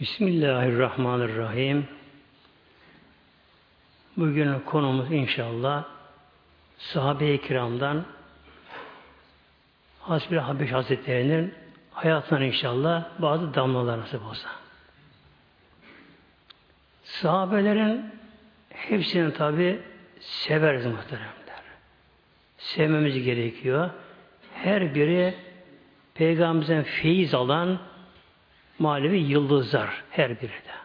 Bismillahirrahmanirrahim. Bugün konumuz inşallah sahabe-i kiramdan Hasbi Habeş Hazretleri'nin hayatından inşallah bazı damlalar nasip olsa. Sahabelerin hepsini tabi severiz muhteremler. Sevmemiz gerekiyor. Her biri Peygamberimizden feyiz alan manevi yıldızlar her biri de.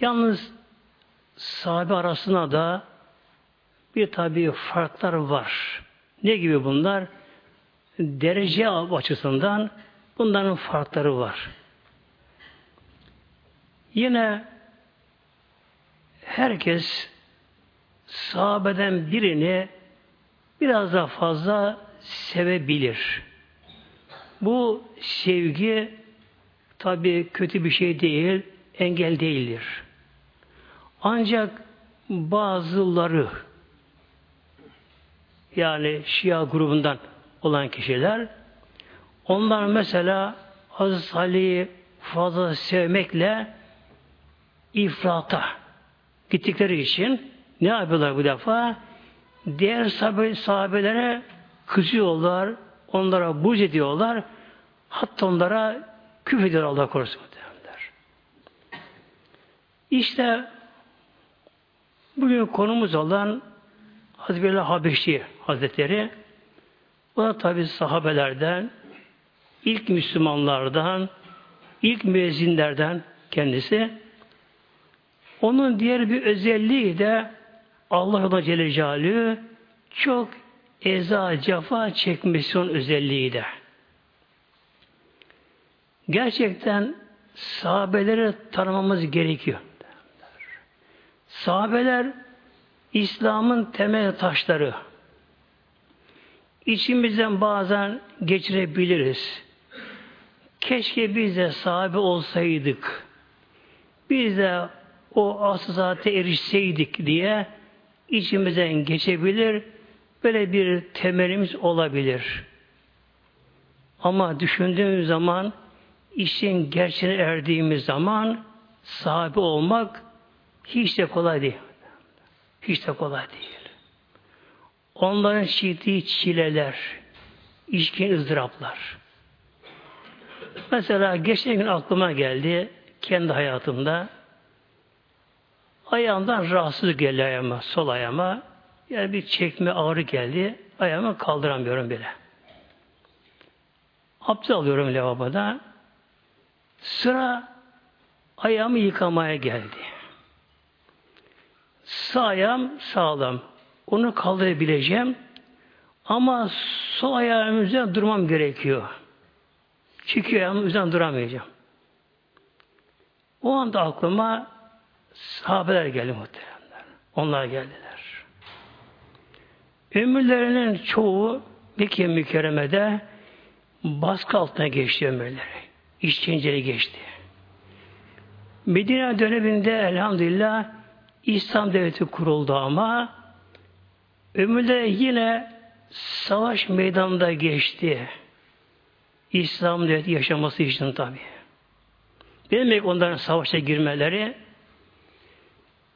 Yalnız sahabe arasında da bir tabi farklar var. Ne gibi bunlar? Derece açısından bunların farkları var. Yine herkes sahabeden birini biraz daha fazla sevebilir. Bu sevgi tabi kötü bir şey değil, engel değildir. Ancak bazıları yani Şia grubundan olan kişiler onlar mesela Hazreti Ali'yi fazla sevmekle ifrata gittikleri için ne yapıyorlar bu defa? Diğer sahabe, sahabelere kızıyorlar, onlara buç ediyorlar, hatta onlara küfrediyor Allah korusun muhtemelenler. İşte bugün konumuz olan Hazreti Habeşi Hazretleri o da tabi sahabelerden ilk Müslümanlardan ilk müezzinlerden kendisi onun diğer bir özelliği de Allah Celle Celaluhu çok eza, cefa çekmesi onun özelliği de. Gerçekten sahabeleri tanımamız gerekiyor. Sahabeler İslam'ın temel taşları. İçimizden bazen geçirebiliriz. Keşke biz de sahabe olsaydık. Biz de o asıl erişseydik diye içimizden geçebilir. Böyle bir temelimiz olabilir. Ama düşündüğün zaman işin gerçeğine erdiğimiz zaman sahibi olmak hiç de kolay değil. Hiç de kolay değil. Onların çektiği çileler, işkin ızdıraplar. Mesela geçen gün aklıma geldi kendi hayatımda ayağımdan rahatsız geldi ayağıma, sol ayağıma. Yani bir çekme ağrı geldi. Ayağımı kaldıramıyorum bile. Abdest alıyorum lavaboda. Sıra ayağımı yıkamaya geldi. Sağ ayağım sağlam. Onu kaldırabileceğim. Ama sol ayağım üzerine durmam gerekiyor. Çünkü ayağım üzerine duramayacağım. O anda aklıma sahabeler geldi muhteremler. Onlar geldiler. Ömürlerinin çoğu Mekke mükerremede baskı altına geçti ömürleri işkenceli geçti. Medine döneminde elhamdülillah İslam devleti kuruldu ama ömürde yine savaş meydanında geçti. İslam devleti yaşaması için tabi. Demek onların savaşa girmeleri?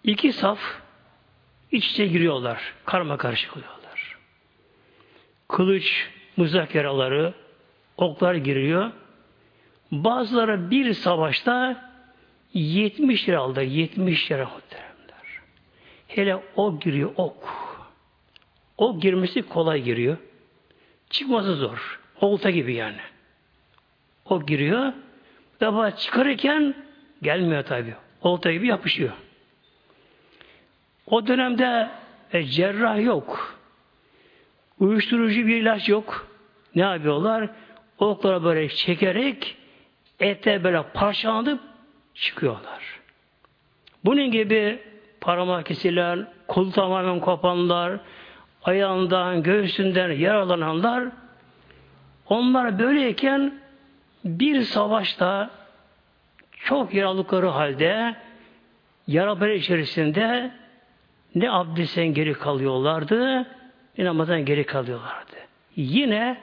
İki saf iç içe giriyorlar. Karma karışık oluyorlar. Kılıç, mızrak yaraları, oklar giriyor. Bazıları bir savaşta 70 lira aldı. 70 lira muhteremler. Hele ok giriyor ok. Ok girmesi kolay giriyor. Çıkması zor. Olta gibi yani. Ok giriyor. Defa çıkarırken gelmiyor tabi. Olta gibi yapışıyor. O dönemde e, cerrah yok. Uyuşturucu bir ilaç yok. Ne yapıyorlar? Oklara böyle çekerek ete böyle parçalanıp çıkıyorlar. Bunun gibi parmak kesilen, kolu tamamen kopanlar, ayağından, göğsünden yaralananlar onlar böyleyken bir savaşta çok yaralıkları halde yaraları içerisinde ne abdestten geri kalıyorlardı ne namazdan geri kalıyorlardı. Yine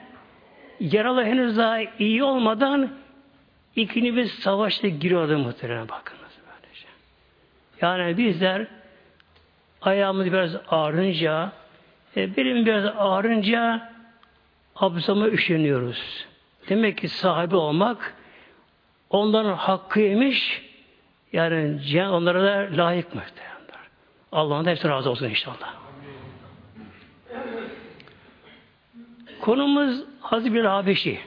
yaralı henüz daha iyi olmadan İkinci bir savaşta giriyordu muhtemelen bakınız böylece. Yani bizler ayağımız biraz ağrınca e, benim biraz ağrınca abzama üşeniyoruz. Demek ki sahibi olmak onların hakkıymış yani onlara da layık muhtemelen. Allah'ın da hepsi razı olsun inşallah. Konumuz Hazreti bir Habeşi.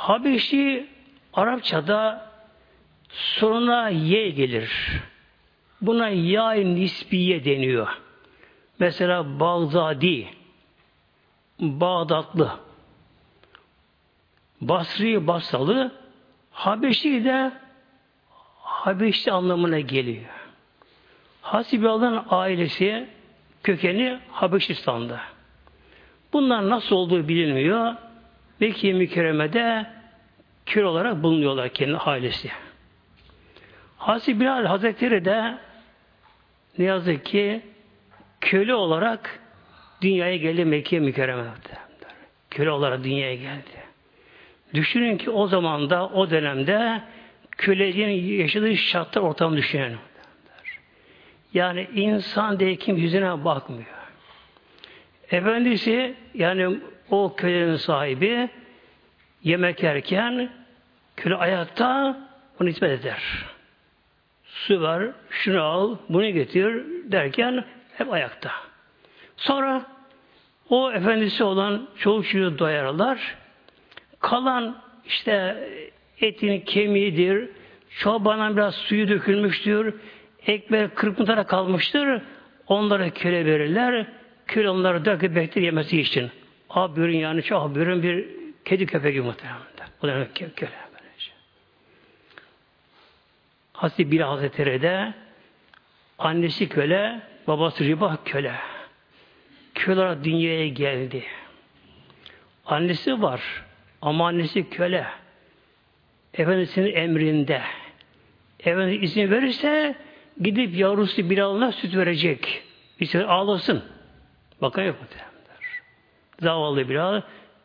Habeşi Arapçada sonuna ye gelir. Buna yay nisbiye deniyor. Mesela Bağdadi, Bağdatlı, Basri Basalı, Habeşi de Habeşli anlamına geliyor. Hasibiyalı'nın ailesi kökeni Habeşistan'da. Bunlar nasıl olduğu bilinmiyor. Mekke mükerremede kör olarak bulunuyorlar kendi ailesi. Hazreti Bilal Hazretleri de ne yazık ki köle olarak dünyaya geldi Mekke mükerremede. Köle olarak dünyaya geldi. Düşünün ki o zamanda, o dönemde köleliğin yaşadığı şartlar ortamı düşünün. Yani insan diye kim yüzüne bakmıyor. Efendisi yani o kölenin sahibi yemek yerken köle ayakta onu hizmet eder. Su var, şunu al, bunu getir derken hep ayakta. Sonra o efendisi olan çoğu çocuğu doyarlar. Kalan işte etin kemiğidir, çobanın biraz suyu dökülmüştür, ekmek kırpıntıra kalmıştır, onlara köle verirler, köle onları döküp bekler yemesi için. Abürün yani çok abürün bir kedi köpeği muhtemelen. O da köle. Hazreti bir Hazretleri de annesi köle, babası riba köle. Köle dünyaya geldi. Annesi var ama annesi köle. Efendisinin emrinde. Efendimiz izin verirse gidip yavrusu Bilal'ına süt verecek. İşte ağlasın. Bakın yok muhtemelen. Zavallı Bilal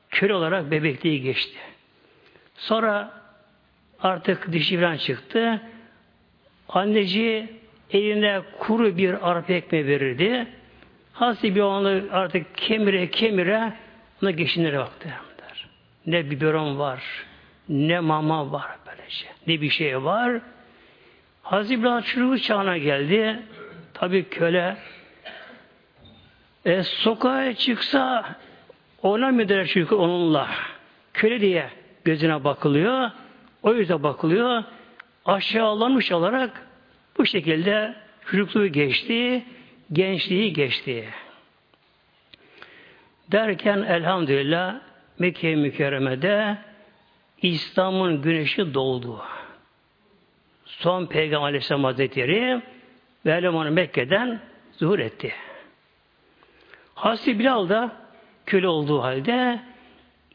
köle olarak bebekliği geçti. Sonra artık dişi falan çıktı. Anneci eline kuru bir arpa ekmeği verirdi. Hasi bir onu artık kemire kemire ona geçinlere baktı. Ne biberon var, ne mama var böylece. Ne bir şey var. Hazreti İbrahim çocuk çağına geldi. Tabi köle e, sokağa çıksa ona der çünkü onunla? Köle diye gözüne bakılıyor. O yüzden bakılıyor. Aşağılanmış olarak bu şekilde çocukluğu geçti, gençliği geçti. Derken elhamdülillah Mekke mükerremede İslam'ın güneşi doğdu. Son Peygamber Aleyhisselam Hazretleri ve elemanı Mekke'den zuhur etti. Hazreti Bilal da köle olduğu halde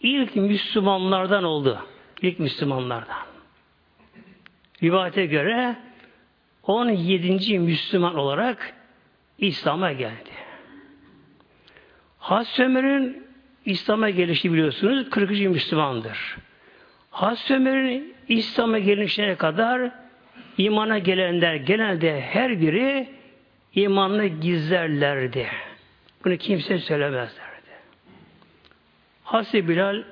ilk Müslümanlardan oldu. İlk Müslümanlardan. Rivayete göre 17. Müslüman olarak İslam'a geldi. Hazreti Ömer'in İslam'a gelişi biliyorsunuz 40. Müslümandır. Hazreti Ömer'in İslam'a gelişine kadar imana gelenler genelde her biri imanını gizlerlerdi. Bunu kimse söylemezlerdi. Hazreti Bilal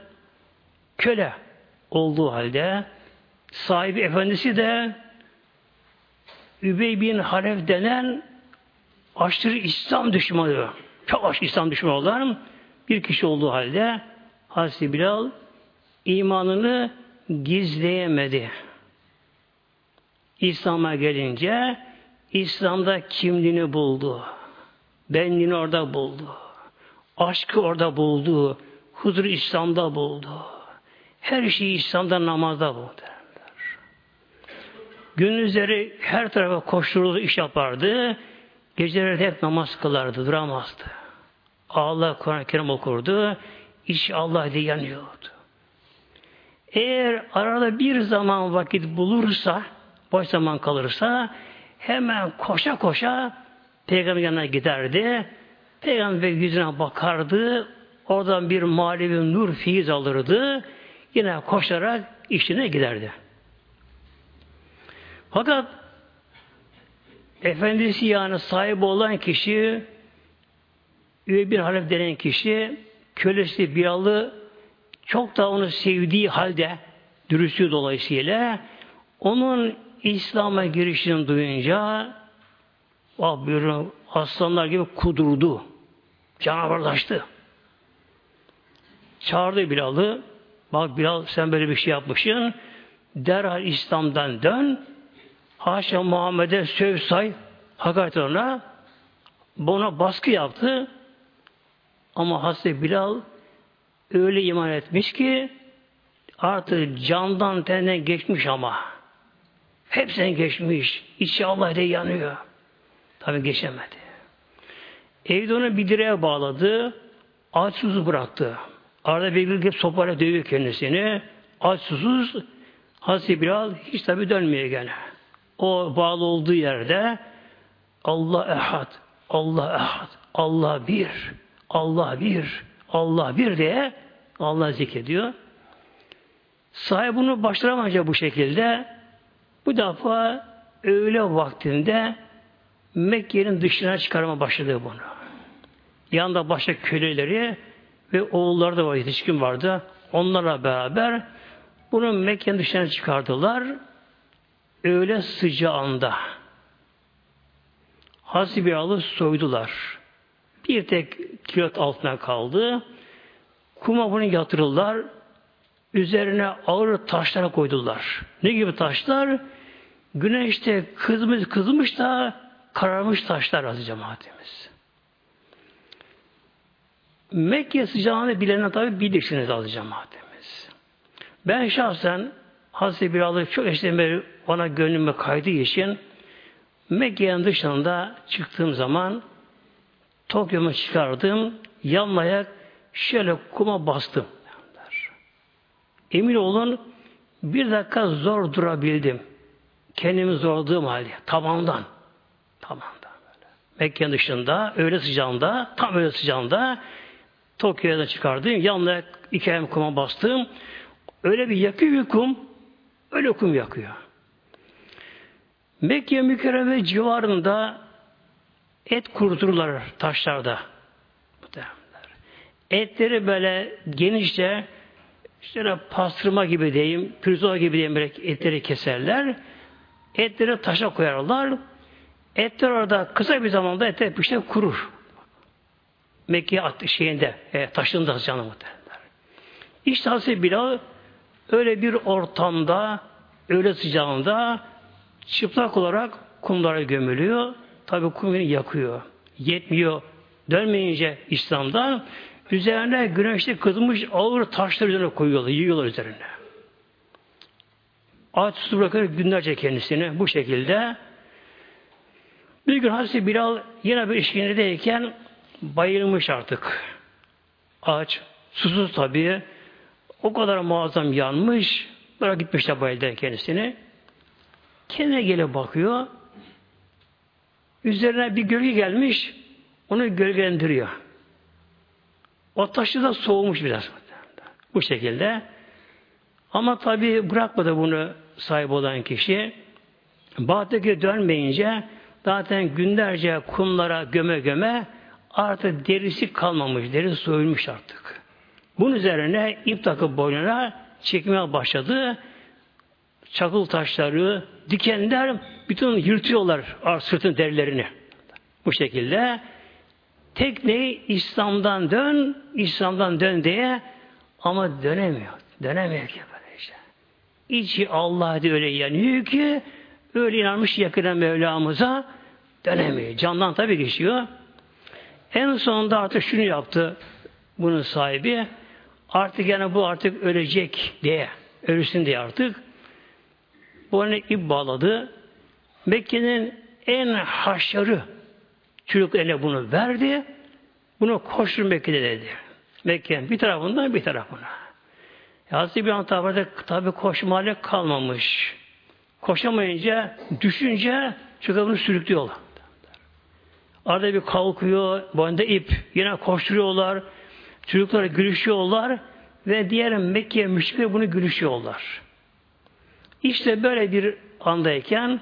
köle olduğu halde sahibi efendisi de Übey bin Halef denen aşırı İslam düşmanı, çok aşırı İslam düşmanı olan bir kişi olduğu halde Hazreti Bilal imanını gizleyemedi. İslam'a gelince İslam'da kimliğini buldu. Benliğini orada buldu. Aşkı orada buldu. Huzur İslam'da buldu. Her şeyi İslam'da namazda buldu. Gündüzleri her tarafa koşturuldu, iş yapardı. Geceleri hep namaz kılardı, duramazdı. Allah Kur'an-ı Kerim okurdu. İş Allah diye yanıyordu. Eğer arada bir zaman vakit bulursa, boş zaman kalırsa hemen koşa koşa Peygamber yanına giderdi. Peygamber yüzüne bakardı. Oradan bir manevi nur fiiz alırdı. yine koşarak işine giderdi. Fakat efendisi yani sahibi olan kişi üye bir halef denen kişi kölesi Bilal'ı çok da onu sevdiği halde dürüstlüğü dolayısıyla onun İslam'a girişini duyunca ah buyurun aslanlar gibi kudurdu. Canavarlaştı. Çağırdı Bilal'ı. Bak Bilal sen böyle bir şey yapmışsın. Derhal İslam'dan dön. Haşa Muhammed'e söv say. Hakaret ona. Buna baskı yaptı. Ama Hazreti Bilal öyle iman etmiş ki artık candan tenden geçmiş ama. Hepsinden geçmiş. İçi Allah diye yanıyor. Tabi geçemedi. Evde onu bir direğe bağladı. Aç susuz bıraktı. Arada bir gün sopayla dövüyor kendisini. Aç susuz Hazreti Bilal hiç tabi dönmüyor gene. O bağlı olduğu yerde Allah ehad, Allah ehad, Allah bir, Allah bir, Allah bir diye Allah zikrediyor. Sahip bunu başaramayınca bu şekilde bu defa öğle vaktinde Mekke'nin dışına çıkarma başladı bunu. Yanında başka köleleri ve oğulları da var, yetişkin vardı. Onlarla beraber bunu Mekke'nin dışına çıkardılar. Öğle sıcağında. Hazreti Bilal'ı soydular. Bir tek kilot altına kaldı. Kuma bunu yatırırlar. Üzerine ağır taşlara koydular. Ne gibi taşlar? Güneşte kızmış kızmış da kararmış taşlar azı cemaatimiz. Mekke sıcağını bilene tabi bilirsiniz azı cemaatimiz. Ben şahsen Hazreti Bilal'ı çok eşten beri ona gönlüme kaydığı için Mekke'nin dışında çıktığım zaman Tokyo'mu çıkardım, yanlayak şöyle kuma bastım. Emin olun bir dakika zor durabildim. Kendimi zorladığım halde. Tabandan. Tabandan böyle. Mekke dışında, öyle sıcağında, tam öyle sıcağında Tokyo'ya da çıkardım. Yanına iki ayağım kuma bastım. Öyle bir yakıyor bir kum. Öyle kum yakıyor. Mekke mükerreme civarında et kuruturlar taşlarda. Etleri böyle genişçe işte pastırma gibi diyeyim, pirzola gibi diyeyim etleri keserler. Etleri taşa koyarlar. Etler orada kısa bir zamanda etler pişte kurur. Mekke şeyinde, e, taşında canı muhtemelen. İşte Hazreti Bilal öyle bir ortamda, öyle sıcağında çıplak olarak kumlara gömülüyor. Tabi kum yakıyor. Yetmiyor. Dönmeyince İslam'dan üzerine güneşte kızmış ağır taşlar üzerine koyuyorlar, yiyorlar üzerine. Ağaç su bırakır günlerce kendisini bu şekilde. Bir gün Hazreti Bilal yine bir işkindedeyken bayılmış artık. Ağaç susuz tabii. O kadar muazzam yanmış. Bırak gitmiş de bayıldı kendisini. Kendine gelip bakıyor. Üzerine bir gölge gelmiş. Onu gölgelendiriyor. O taşı da soğumuş biraz. Bu şekilde. Ama tabi bırakmadı bunu sahip olan kişi. Batı'ya dönmeyince zaten günlerce kumlara göme göme artık derisi kalmamış. Derisi soyulmuş artık. Bunun üzerine ip takıp boynuna çekmeye başladı. Çakıl taşları, dikenler bütün yırtıyorlar sırtın derilerini. Bu şekilde tekneyi İslam'dan dön, İslam'dan dön diye ama dönemiyor. Dönemiyor ki böyle işte. İçi Allah diye öyle yanıyor ki öyle inanmış yakına Mevlamıza dönemiyor. Candan tabi geçiyor. En sonunda artık şunu yaptı bunun sahibi. Artık yani bu artık ölecek diye, ölüsün diye artık. Bu ip bağladı. Mekke'nin en haşarı çocuk eline bunu verdi. Bunu koştur Mekke'de dedi. Mekke'nin bir tarafından bir tarafına. Hazreti bir an tabi koşma kalmamış. Koşamayınca, düşünce çocuk bunu sürüklüyorlar. Arada bir kalkıyor, boyunda ip, yine koşturuyorlar. Çocuklar gülüşüyorlar ve diğer Mekke müşrikleri bunu gülüşüyorlar. İşte böyle bir andayken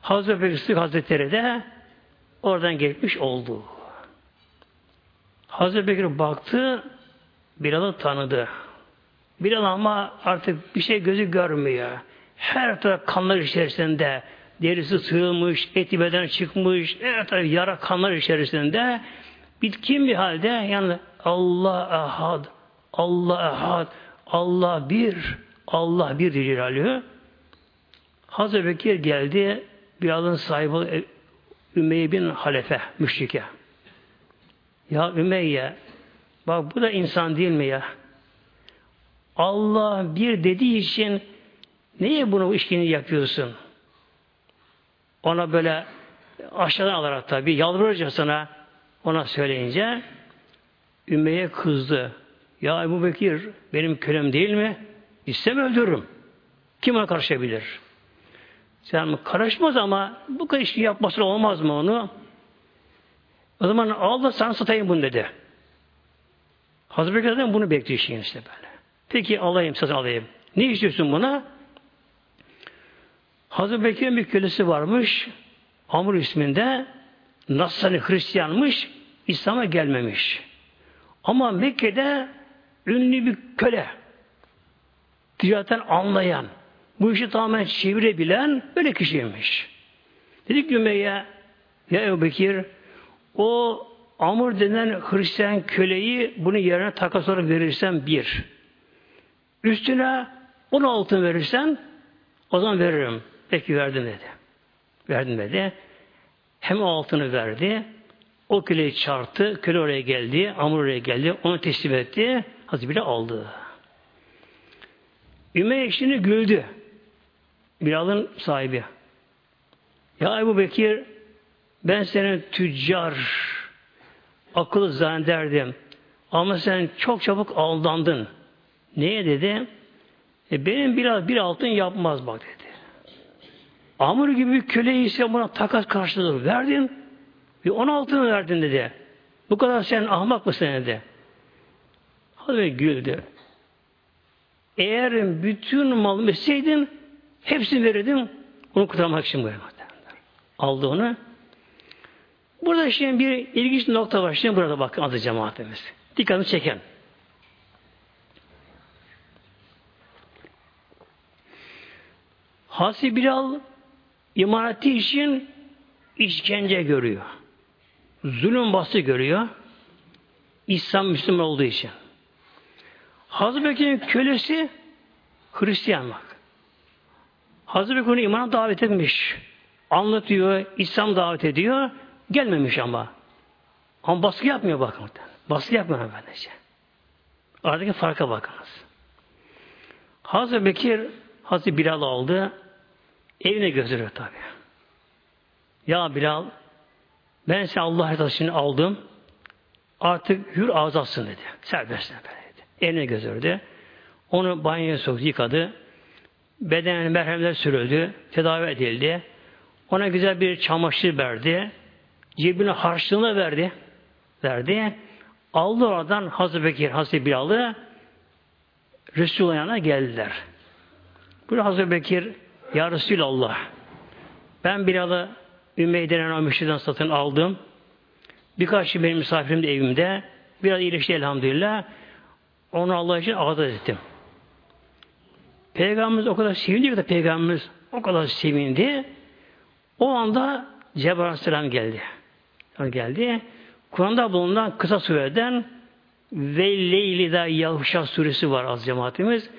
Hazreti Bekir Hazretleri de oradan geçmiş oldu. Hazreti Bekir baktı, Bilal'ı tanıdı. Bilal ama artık bir şey gözü görmüyor. Her taraf kanlar içerisinde, derisi sığılmış, eti beden çıkmış, taraf yara kanlar içerisinde bitkin bir halde yani Allah ahad, Allah ahad, Allah bir, Allah bir diye Hazreti Bekir geldi, Bilal'ın sahibi Ümeyye bin Halefe, müşrike. Ya Ümeyye, bak bu da insan değil mi ya? Allah bir dediği için niye bunu işkini yapıyorsun? Ona böyle aşağıdan alarak tabi yalvarırcasına ona söyleyince Ümeyye kızdı. Ya Ebu Bekir benim kölem değil mi? İstem öldürürüm. Kim ona karışabilir? Sen karışmaz ama bu kadar yapması olmaz mı onu? O zaman al da sana satayım bunu dedi. Hazreti Bekir'den bunu bekliyor işte böyle. Peki alayım, satın alayım. Ne istiyorsun buna? Hazreti Bekir'in bir kölesi varmış. Amr isminde. Nasrani Hristiyanmış. İslam'a gelmemiş. Ama Mekke'de ünlü bir köle. Ticaretten anlayan, bu işi tamamen çevirebilen böyle kişiymiş. Dedik Ümeyye, ya Ebu Bekir, o Amr denen Hristiyan köleyi bunun yerine takas olarak verirsen bir. Üstüne on altın verirsen o zaman veririm. Peki verdim dedi. Verdim dedi. Hem altını verdi. O köleyi çarptı. Köle oraya geldi. Amr oraya geldi. Onu teslim etti. Hazreti bile aldı. Ümeyye şimdi güldü. Bilal'ın sahibi. Ya Ebu Bekir ben senin tüccar akıllı zannederdim. Ama sen çok çabuk aldandın. Neye dedi? E benim biraz bir altın yapmaz bak dedi. Amur gibi bir köle ise buna takas karşılığı verdin. Bir on altını verdin dedi. Bu kadar sen ahmak mısın dedi. Hadi güldü. Eğer bütün malımı isteydin hepsini verirdim. Onu kurtarmak için böyle. Aldı onu. Burada şimdi bir ilginç nokta var. Şimdi burada bakın adı cemaatimiz. Dikkatini çeken. Hasi Bilal imaneti için işkence görüyor. Zulüm bastı görüyor. İslam Müslüman olduğu için. Hazreti Bekir'in kölesi Hristiyan bak. Hazreti Bekir'in imana davet etmiş. Anlatıyor, İslam davet ediyor. Gelmemiş ama. Ama baskı yapmıyor bakın. Baskı yapmıyor böylece. Aradaki farka bakınız. Hazreti Bekir Hazreti Bilal aldı. Evine götürüyor tabi. Ya Bilal ben seni Allah rızası aldım. Artık hür azatsın dedi. Serbest dedi. Evine götürdü. Onu banyoya soktu, yıkadı. Bedenine merhemler sürüldü. Tedavi edildi. Ona güzel bir çamaşır verdi. Cebine harçlığını verdi. Verdi. Aldı oradan Hazreti Bekir, Hazreti Bilal'ı Resulullah yanına geldiler. Burada Hazreti Bekir Ya Resulallah ben Bilal'ı Ümmey denen o müşteriden satın aldım. Birkaç benim misafirim de evimde. Biraz iyileşti elhamdülillah. Onu Allah için azat ettim. Peygamberimiz o kadar sevindi ki Peygamberimiz o kadar sevindi. O anda Cebrail Aleyhisselam geldi. Geldi. Kur'an'da bulunan kısa sureden ve Leyli da Yavşa suresi var az cemaatimiz.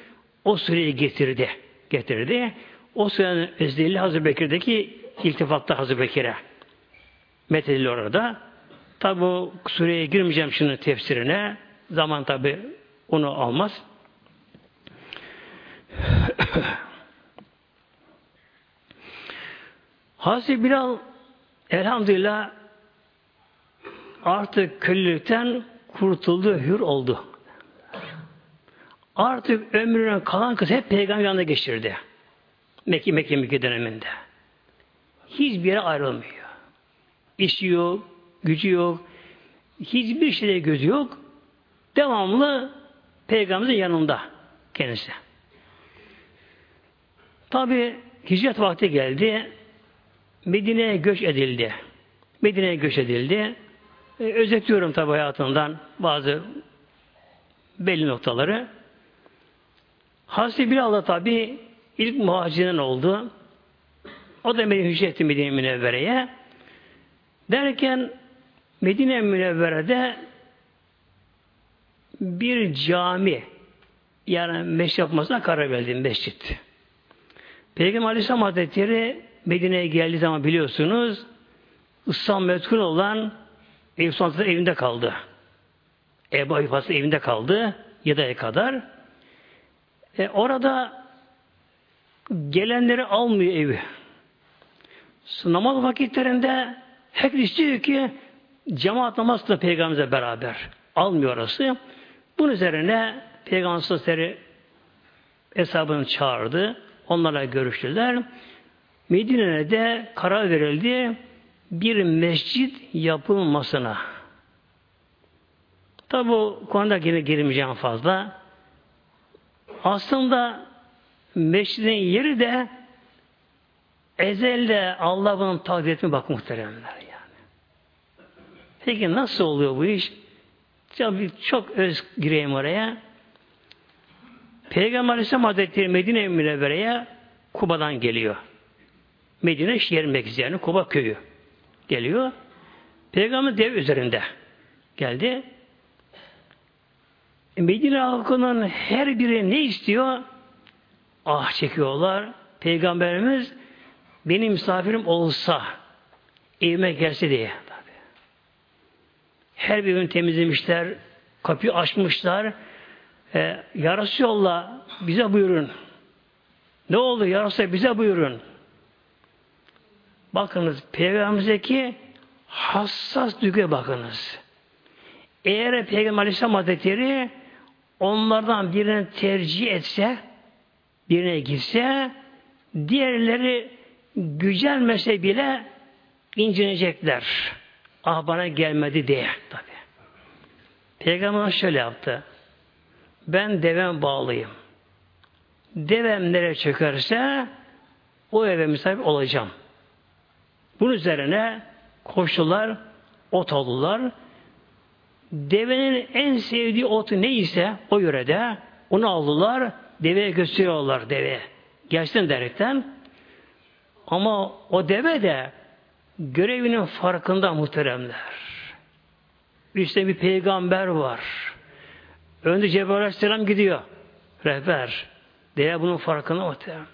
O sureyi getirdi. Getirdi. O surenin özelliği Hazreti Bekir'deki iltifatta Hazreti Bekir'e. Methedili orada. Tabi o sureye girmeyeceğim şimdi tefsirine. Zaman tabi onu almaz. Hazreti Bilal elhamdülillah artık kölelikten kurtuldu, hür oldu. Artık ömrünün kalan kız hep peygamber yanında geçirdi. Mekke Mekke Mekke döneminde. Hiçbir yere ayrılmıyor. İşi yok, gücü yok, hiçbir şeyde gözü yok. Devamlı Peygamberimizin yanında kendisi. Tabi hicret vakti geldi. Medine'ye göç edildi. Medine'ye göç edildi. E, özetiyorum tabi hayatından bazı belli noktaları. Hazreti Bilal'da tabi ilk muhacirin oldu. O da Medine hicret etti Medine Münevvere'ye. Derken Medine Münevvere'de bir cami yani meşrit yapmasına karar verdi mescit. Peygamber Aleyhisselam Hazretleri Medine'ye geldiği zaman biliyorsunuz İslam metkul olan Eyüp Sultan evinde kaldı. Ebu Ayyub evinde kaldı. 7 ay kadar. E, orada gelenleri almıyor evi. Namaz vakitlerinde herkes istiyor ki cemaat namazla peygamberle beraber. Almıyor orası. Bunun üzerine Peygamber hesabını çağırdı. Onlarla görüştüler. Medine'de karar verildi bir mescit yapılmasına. Tabi bu konuda yine girmeyeceğim fazla. Aslında mescidin yeri de ezelde Allah'ın takdir etme bak muhteremler yani. Peki nasıl oluyor bu iş? Tabi çok öz gireyim oraya. Peygamber Aleyhisselam Hazretleri Medine Münevvere'ye Kuba'dan geliyor. Medine şehir merkezi yani Kuba köyü geliyor. Peygamber dev üzerinde geldi. Medine halkının her biri ne istiyor? Ah çekiyorlar. Peygamberimiz benim misafirim olsa evime gelse diye. Tabii. Her birini temizlemişler, kapıyı açmışlar. E, yarası yolla bize buyurun. Ne oldu yarası bize buyurun. Bakınız peygamberimizdeki hassas duyguya bakınız. Eğer Peygamber Aleyhisselam Hazretleri onlardan birini tercih etse, birine gitse, diğerleri gücenmese bile incinecekler. Ah bana gelmedi diye tabi. Peygamber şöyle yaptı. Ben devem bağlıyım. Devem nereye çökerse o eve misafir olacağım. Bunun üzerine koştular, ot aldılar. Devenin en sevdiği otu neyse o yörede onu aldılar, deveye gösteriyorlar deve. Gerçekten derekten. Ama o deve de görevinin farkında muhteremler. İşte bir peygamber var. Önde Cebrail Aleyhisselam gidiyor. Rehber. Deve bunun farkında muhteremler.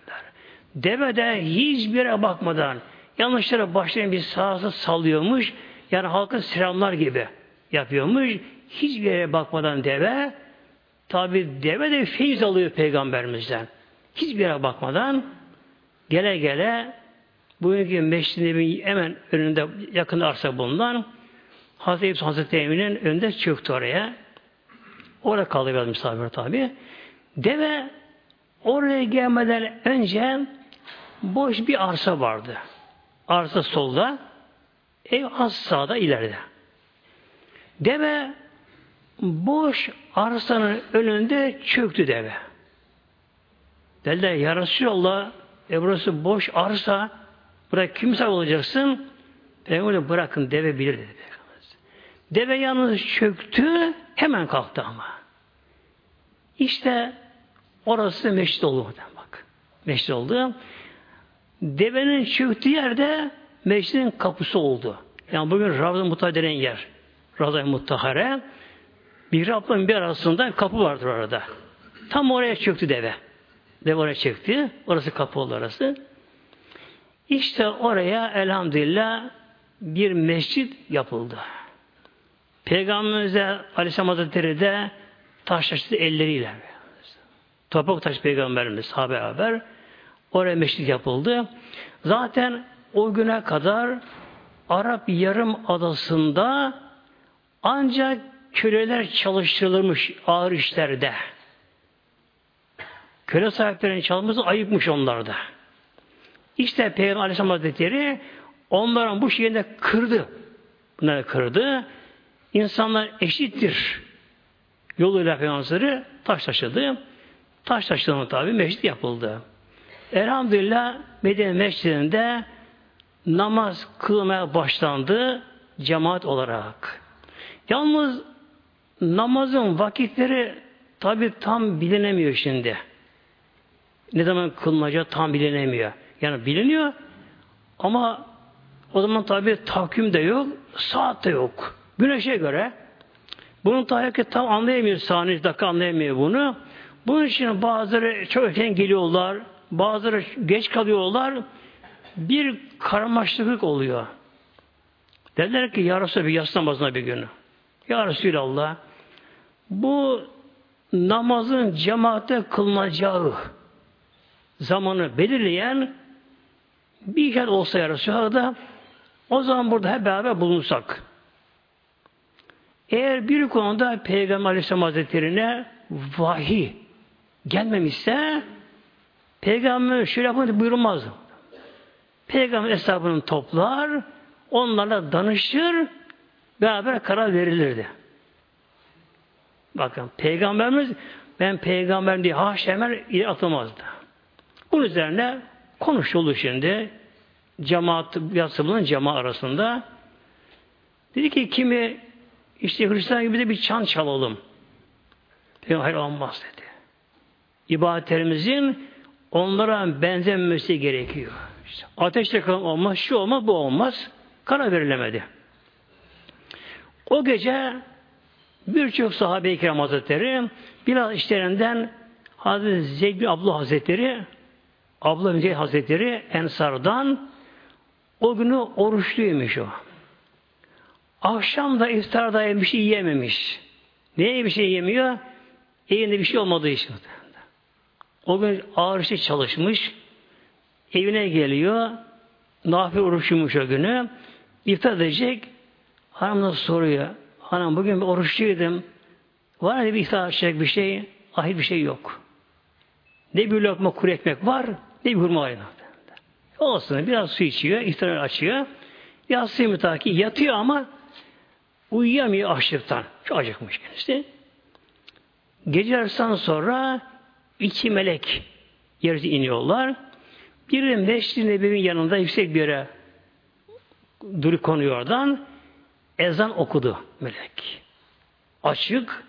Deve de hiçbir yere bakmadan yanlışlara başlayan bir sahası sallıyormuş. Yani halkın selamlar gibi yapıyormuş. Hiçbir yere bakmadan deve tabi deve de feyiz alıyor peygamberimizden. Hiçbir yere bakmadan gele gele bugünkü meşrin hemen önünde yakın arsa bulunan Hazreti Hazreti Emin'in önünde çöktü oraya. Orada kaldı biraz misafir tabi. Deve oraya gelmeden önce boş bir arsa vardı. Arsa solda, ev az sağda ileride. Deve boş arsanın önünde çöktü deve. Dediler ya Resulallah e burası boş arsa buraya kimse olacaksın Peygamber bırakın deve bilir dedi Deve yalnız çöktü hemen kalktı ama. İşte orası meşrit oldu bak. Meşrit oldu. Devenin çöktüğü yerde meşridin kapısı oldu. Yani bugün Ravza Muttahare denen yer. Ravza Muttahare. Bir Rab'la bir arasında kapı vardır orada. Tam oraya çöktü deve. Deve oraya çöktü. Orası kapı oldu orası. İşte oraya elhamdülillah bir mescit yapıldı. Peygamberimize Aleyhisselam Hazretleri de taşlaştı elleriyle. Toprak taş peygamberimiz sahabe haber. Oraya meşrit yapıldı. Zaten o güne kadar Arap Yarım Adası'nda ancak köleler çalıştırılmış ağır işlerde. Köle sahiplerinin çalması ayıpmış onlarda. İşte Peygamber Aleyhisselam Hazretleri onların bu şeyini kırdı. Bunları kırdı. İnsanlar eşittir. Yoluyla Peygamber'i taş taşıdı. Taş taşıdığında tabi meşrit yapıldı. Elhamdülillah Medine Mescidinde namaz kılmaya başlandı cemaat olarak. Yalnız namazın vakitleri tabi tam bilinemiyor şimdi. Ne zaman kılınacağı tam bilinemiyor. Yani biliniyor ama o zaman tabi takvim de yok, saat de yok. Güneşe göre. Bunun tabi tam anlayamıyor, saniye dakika anlayamıyor bunu. Bunun için bazıları çok erken geliyorlar, bazıları geç kalıyorlar. Bir karmaşıklık oluyor. Derler ki Ya Resulallah bir yatsı namazına bir günü. Ya Resulallah bu namazın cemaatte kılınacağı zamanı belirleyen bir kere olsa ya Resulallah da o zaman burada hep beraber bulunsak. Eğer bir konuda Peygamber Aleyhisselam Hazretleri'ne vahiy gelmemişse Peygamber şöyle yapın buyurmaz. Peygamber hesabını toplar, onlarla danışır, beraber karar verilirdi. Bakın Peygamberimiz ben peygamber diye haşa hemen atılmazdı. Bunun üzerine konuşuldu şimdi. Cemaat, yatsımının cemaat arasında. Dedi ki kimi işte Hristiyan gibi de bir çan çalalım. Peygamber hayır olmaz dedi. İbadetlerimizin onlara benzememesi gerekiyor. İşte ateş yakan olmaz, şu olmaz, bu olmaz. Karar verilemedi. O gece birçok sahabe-i kiram hazretleri biraz işlerinden Hazreti Zeyd Abdullah Hazretleri Abla bin Hazretleri Ensar'dan o günü oruçluymuş o. Akşam da iftarda bir şey yiyememiş. Neye bir şey yemiyor? Evinde bir şey olmadığı için. O gün ağır şey çalışmış. Evine geliyor. Nafile oruçluymuş o günü. İftar edecek. Hanım da soruyor. Hanım bugün oruçluydum. Var mı bir iftar edecek bir şey? Ahir bir şey yok. Ne bir lokma kuru ekmek var, ne bir hurma var. Olsun biraz su içiyor, iftar açıyor. Yatsı mütaki yatıyor ama uyuyamıyor açlıktan. Çok acıkmış kendisi. Gece yarısından sonra iki melek yerde iniyorlar. Biri Meşri Nebevi'nin yanında yüksek bir yere durup konuyor oradan. Ezan okudu melek. Açık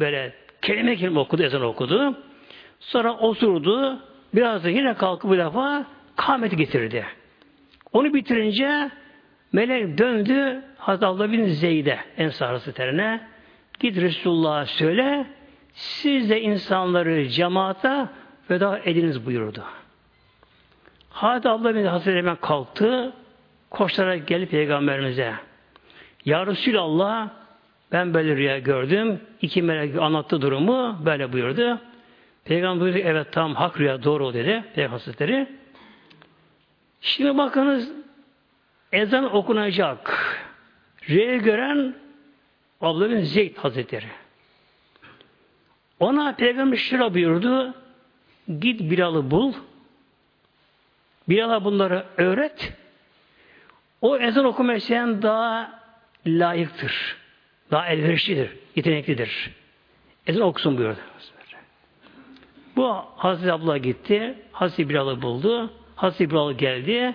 böyle kelime kelime okudu, ezan okudu. Sonra oturdu. Biraz da yine kalkıp bu defa kâmeti getirdi. Onu bitirince melek döndü Hazreti Allah bin Zeyd'e Ensar Hazretlerine git Resulullah'a söyle siz de insanları cemaate veda ediniz buyurdu. Hazreti Allah bin Hazretleri hemen kalktı koşarak gelip peygamberimize Ya Resulallah ben böyle rüya gördüm. İki melek anlattı durumu. Böyle buyurdu. Peygamber buyurdu. Evet tamam hak rüya doğru dedi. Peygamber. Şimdi bakınız ezan okunacak. Rüya gören Abdullah Zeyd Hazretleri. Ona Peygamber şura buyurdu. Git Bilal'ı bul. Bilal'a bunları öğret. O ezan okumaya daha layıktır. Daha elverişlidir, yeteneklidir. Ezan okusun buyurdu. Bu Hazreti Abdullah gitti. Hazreti Bilal'ı buldu. Hazreti Bilal geldi.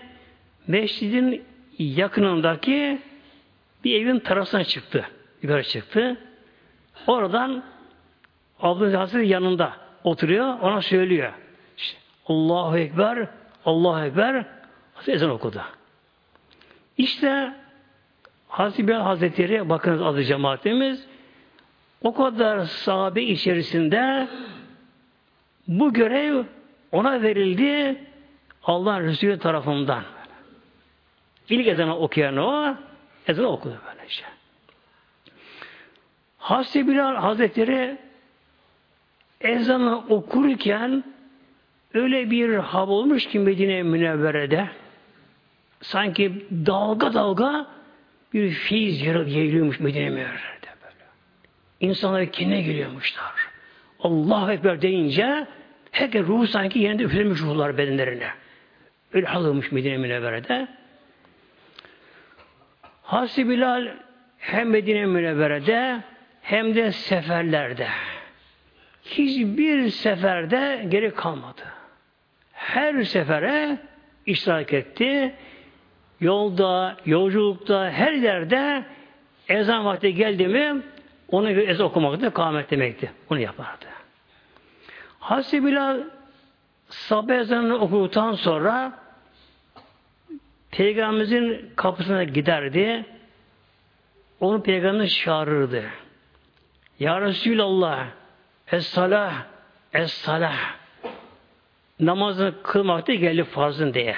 Mescidin yakınındaki bir evin terasına çıktı. Yukarı çıktı. Oradan Abdülhamid Hazretleri yanında oturuyor. Ona söylüyor. Allahu Ekber, Allahu Ekber Hazreti ezan okudu. İşte Hazreti Bilal Hazretleri bakınız adı cemaatimiz o kadar sahabe içerisinde bu görev ona verildi Allah'ın Resulü tarafından. İlk ezanı okuyan o ezanı okudu böylece. Hazreti Bilal Hazretleri ezanı okurken öyle bir hava olmuş ki Medine Münevvere'de sanki dalga dalga bir fiiz yayılıyormuş Medine Münevvere'de böyle. İnsanlar kendine geliyormuşlar. Allah Ekber deyince herkes ruhu sanki yerinde üflemiş ruhlar bedenlerine. Öyle halıymış Medine Münevvere'de. Hazreti Bilal hem Medine Münevvere'de hem de seferlerde hiçbir seferde geri kalmadı. Her sefere iştirak etti. Yolda, yolculukta, her yerde ezan vakti geldi mi onu ezan okumaktı, kâhmet demekti. Onu yapardı. Hazreti Bilal sabah ezanını okuduktan sonra Peygamberimizin kapısına giderdi. Onu Peygamberimiz çağırırdı. Ya Resulallah Es-salah Es-salah namazını kılmakta geldi farzın diye.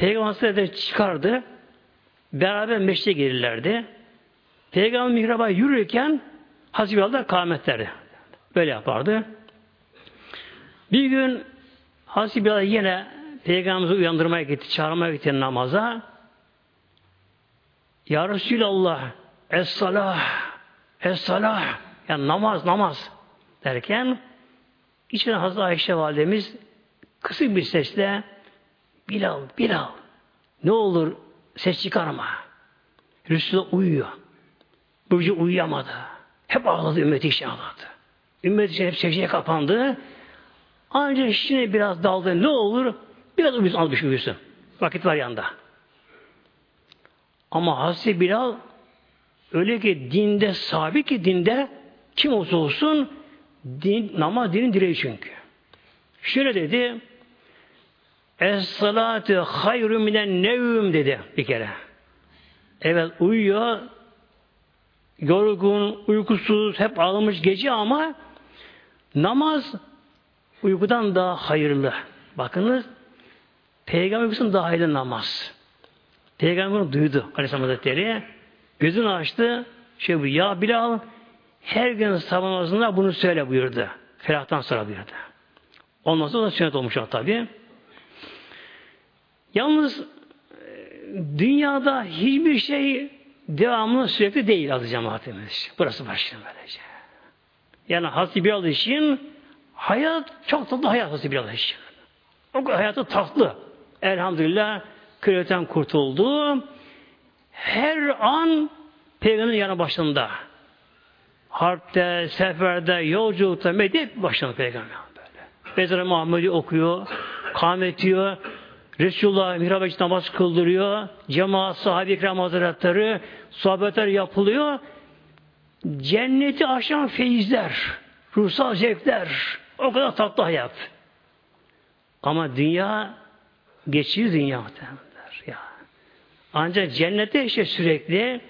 Peygamber de çıkardı. Beraber meşte gelirlerdi. Peygamber mihraba yürürken Hazreti Bilal da kâmetlerdi. Böyle yapardı. Bir gün Hazreti Bilal yine Peygamberimizi uyandırmaya gitti, çağırmaya gitti namaza. Ya Resulallah, Es-salah, Es-salah, yani namaz, namaz derken içine Hazreti Ayşe validemiz kısık bir sesle Bilal, Bilal ne olur ses çıkarma. Resulullah uyuyor. Bu uyuyamadı. Hep ağladı, ümmeti için ağladı. Ümmet için hep secdeye kapandı. Ancak işine biraz daldı. Ne olur? Biraz uyusun, az bir şey uyusun. Vakit var yanında. Ama Hazreti Bilal öyle ki dinde sabit ki dinde kim olsa olsun din, namaz dinin direği çünkü. Şöyle dedi Es salatu hayru minen nevüm dedi bir kere. Evet uyuyor yorgun, uykusuz, hep ağlamış gece ama namaz uykudan daha hayırlı. Bakınız Peygamber uykusundan daha hayırlı namaz. Peygamber bunu duydu Aleyhisselam Hazretleri. Gözünü açtı. Şey bu ya Bilal her gün sabah namazında bunu söyle buyurdu. Ferahtan sonra buyurdu. Ondan sonra sünnet olmuş tabi. Yalnız e, dünyada hiçbir şey devamlı sürekli değil adı cemaatimiz. Burası başlıyor böylece. Yani Hazreti Bilal için hayat çok tatlı hayat Hazreti Bilal için. O hayatı tatlı. Elhamdülillah kölelikten kurtuldu. Her an Peygamberin yanı başında. Harpte, seferde, yolculukta, medet başında Peygamber böyle. Bezir Muhammed'i okuyor, diyor, Resulullah mihrab namaz kıldırıyor. Cemaat, sahabe-i kiram hazretleri, sohbetler yapılıyor. Cenneti aşan feyizler, ruhsal zevkler, o kadar tatlı hayat. Ama dünya geçici dünya muhtemelenler. Ya. Ancak cennette işte sürekli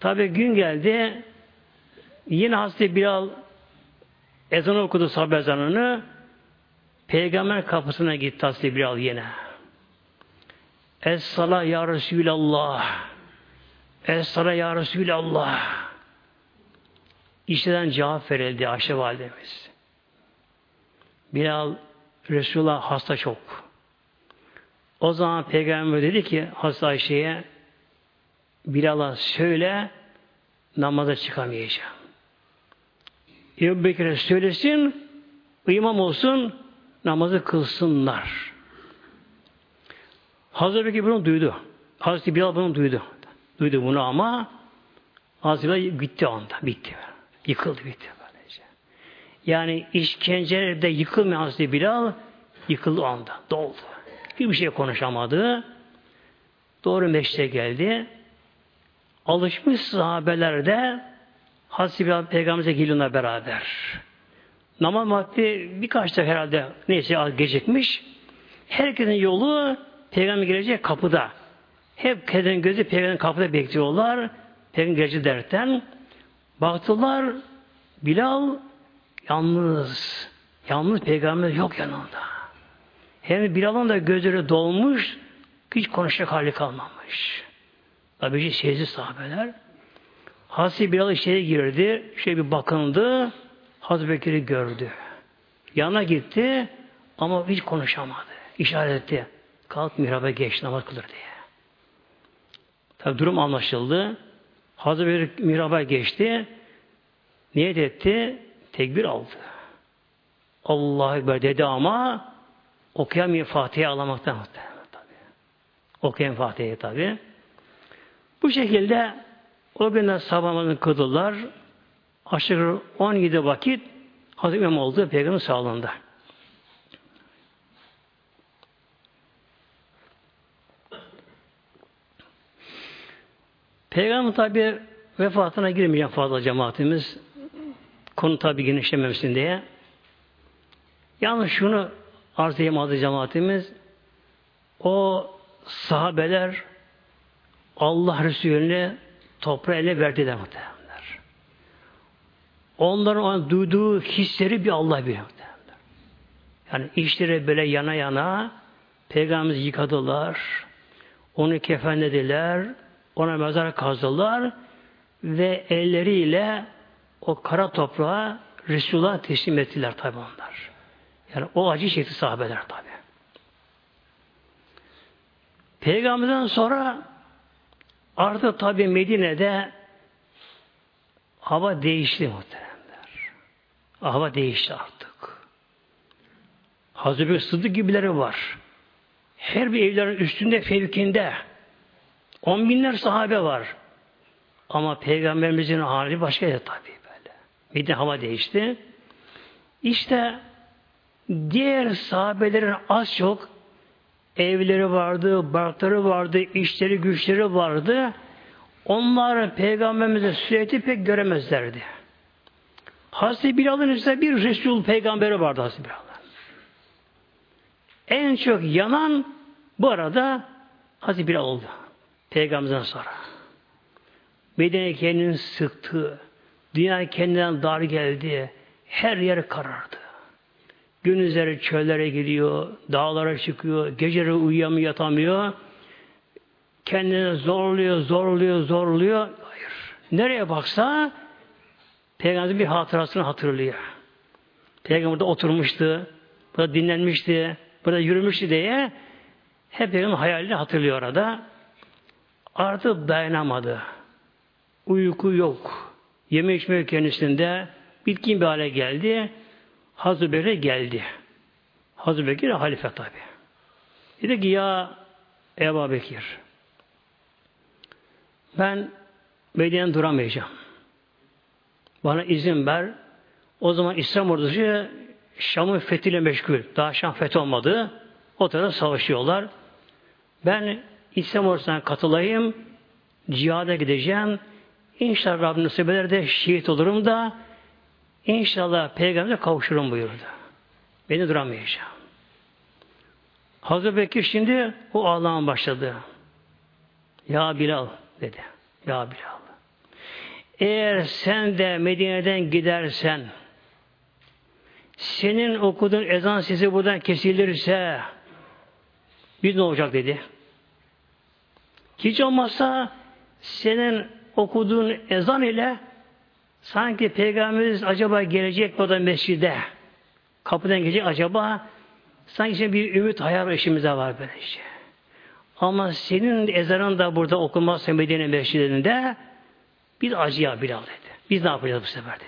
tabi gün geldi yine Hazreti Bilal ezanı okudu sabah ezanını Peygamber kapısına gitti Hazreti Bilal yine. Es-sala ya Resulallah. Es-sala ya Resulallah. İşten cevap verildi Ayşe validemiz. Bilal Resulullah hasta çok. O zaman Peygamber dedi ki Hazreti Ayşe'ye Bilal'a söyle namaza çıkamayacağım. Ebu Bekir'e söylesin imam olsun namazı kılsınlar. Hazreti Bekir bunu duydu. Hazreti Bilal bunu duydu. Duydu bunu ama Hazreti Bilal gitti anda. Bitti. Yıkıldı bitti. Böylece. Yani işkencelerde yıkılmayan Hazreti Bilal yıkıldı o anda. Doldu. Hiçbir şey konuşamadı. Doğru meşte geldi. Alışmış sahabeler de Hazreti Bilal Peygamber'e geliyorlar beraber. Namaz vakti birkaç da herhalde neyse gecikmiş. Herkesin yolu peygamber gelecek kapıda. Hep keden gözü peygamberin kapıda bekliyorlar. Peygamber gelecek derken baktılar Bilal yalnız. Yalnız peygamber yok yanında. Hem Bilal'ın da gözleri dolmuş, hiç konuşacak hali kalmamış. Tabi şeysi sahabeler. Hazreti Bilal içeri girdi, şey bir bakındı, Hazreti Bekir'i gördü. Yana gitti ama hiç konuşamadı. İşaret etti. Kalk mihraba geç namaz kılır diye. Tabi durum anlaşıldı. Hazreti Bekir mihraba geçti. Niyet etti. Tekbir aldı. Allah Ekber dedi ama okuyamıyor Fatiha'yı ağlamaktan tabi. Okuyan Fatiha'yı tabi. Bu şekilde o günden sabah namazını kıldılar. Aşağı 17 vakit Hazreti İmam oldu Peygamber sağlığında. Peygamber tabi vefatına girmeyeceğim fazla cemaatimiz. Konu tabi genişlememesin diye. Yalnız şunu arz edeyim adı cemaatimiz. O sahabeler Allah Resulüne toprağı ele verdiler muhtemelenler. Onların o duyduğu hisleri bir Allah biliyor. Yani işleri böyle yana yana Peygamberimizi yıkadılar. Onu kefenlediler. Ona mezar kazdılar. Ve elleriyle o kara toprağa Resulullah teslim ettiler tabi onlar. Yani o acı çekti sahabeler tabi. Peygamberden sonra artık tabi Medine'de hava değişti muhteremler. Hava değişti artık. Hazreti Sıddık gibileri var. Her bir evlerin üstünde fevkinde on binler sahabe var. Ama peygamberimizin hali başkaydı tabi böyle. Medine hava değişti. İşte diğer sahabelerin az çok evleri vardı, barkları vardı, işleri, güçleri vardı. Onlar peygamberimizi sürekli pek göremezlerdi. Hazreti Bilal'ın ise bir Resul peygamberi vardı Hazreti Bilal'ın. En çok yanan bu arada Hazreti Bilal oldu. Peygamberden sonra. Medine kendini sıktı. Dünya kendinden dar geldi. Her yer karardı. Gündüzleri çöllere gidiyor, dağlara çıkıyor, geceleri uyuyamıyor, yatamıyor. Kendini zorluyor, zorluyor, zorluyor. Hayır. Nereye baksa Peygamber bir hatırasını hatırlıyor. Peygamber burada oturmuştu, burada dinlenmişti, burada yürümüştü diye hep Peygamber hayalini hatırlıyor orada. Artık dayanamadı. Uyku yok. Yeme içme kendisinde. Bitkin bir hale geldi. Hazreti Bekir geldi. Hazreti Bekir halife tabi. Dedi ki ya Ebu Bekir ben Medine'den duramayacağım. Bana izin ver. O zaman İslam ordusu Şam'ın fethiyle meşgul. Daha Şam fethi olmadı. O tarafta savaşıyorlar. Ben İslam ordusuna katılayım. Cihada gideceğim. İnşallah Rabbim nasip eder de şehit olurum da İnşallah peygamber'e kavuşurum buyurdu. Beni duramayacağım. Hazreti Bekir şimdi o ağlamaya başladı. Ya Bilal dedi. Ya Bilal. Eğer sen de Medine'den gidersen senin okuduğun ezan sesi buradan kesilirse bir ne olacak dedi. Hiç olmazsa senin okuduğun ezan ile Sanki Peygamberimiz acaba gelecek mi da mescide? Kapıdan gelecek acaba? Sanki bir ümit hayal işimize var böyle işte. Ama senin ezanın da burada okunmazsa Medine mescidinde bir acıya Bilal dedi. Biz ne yapacağız bu sefer dedi.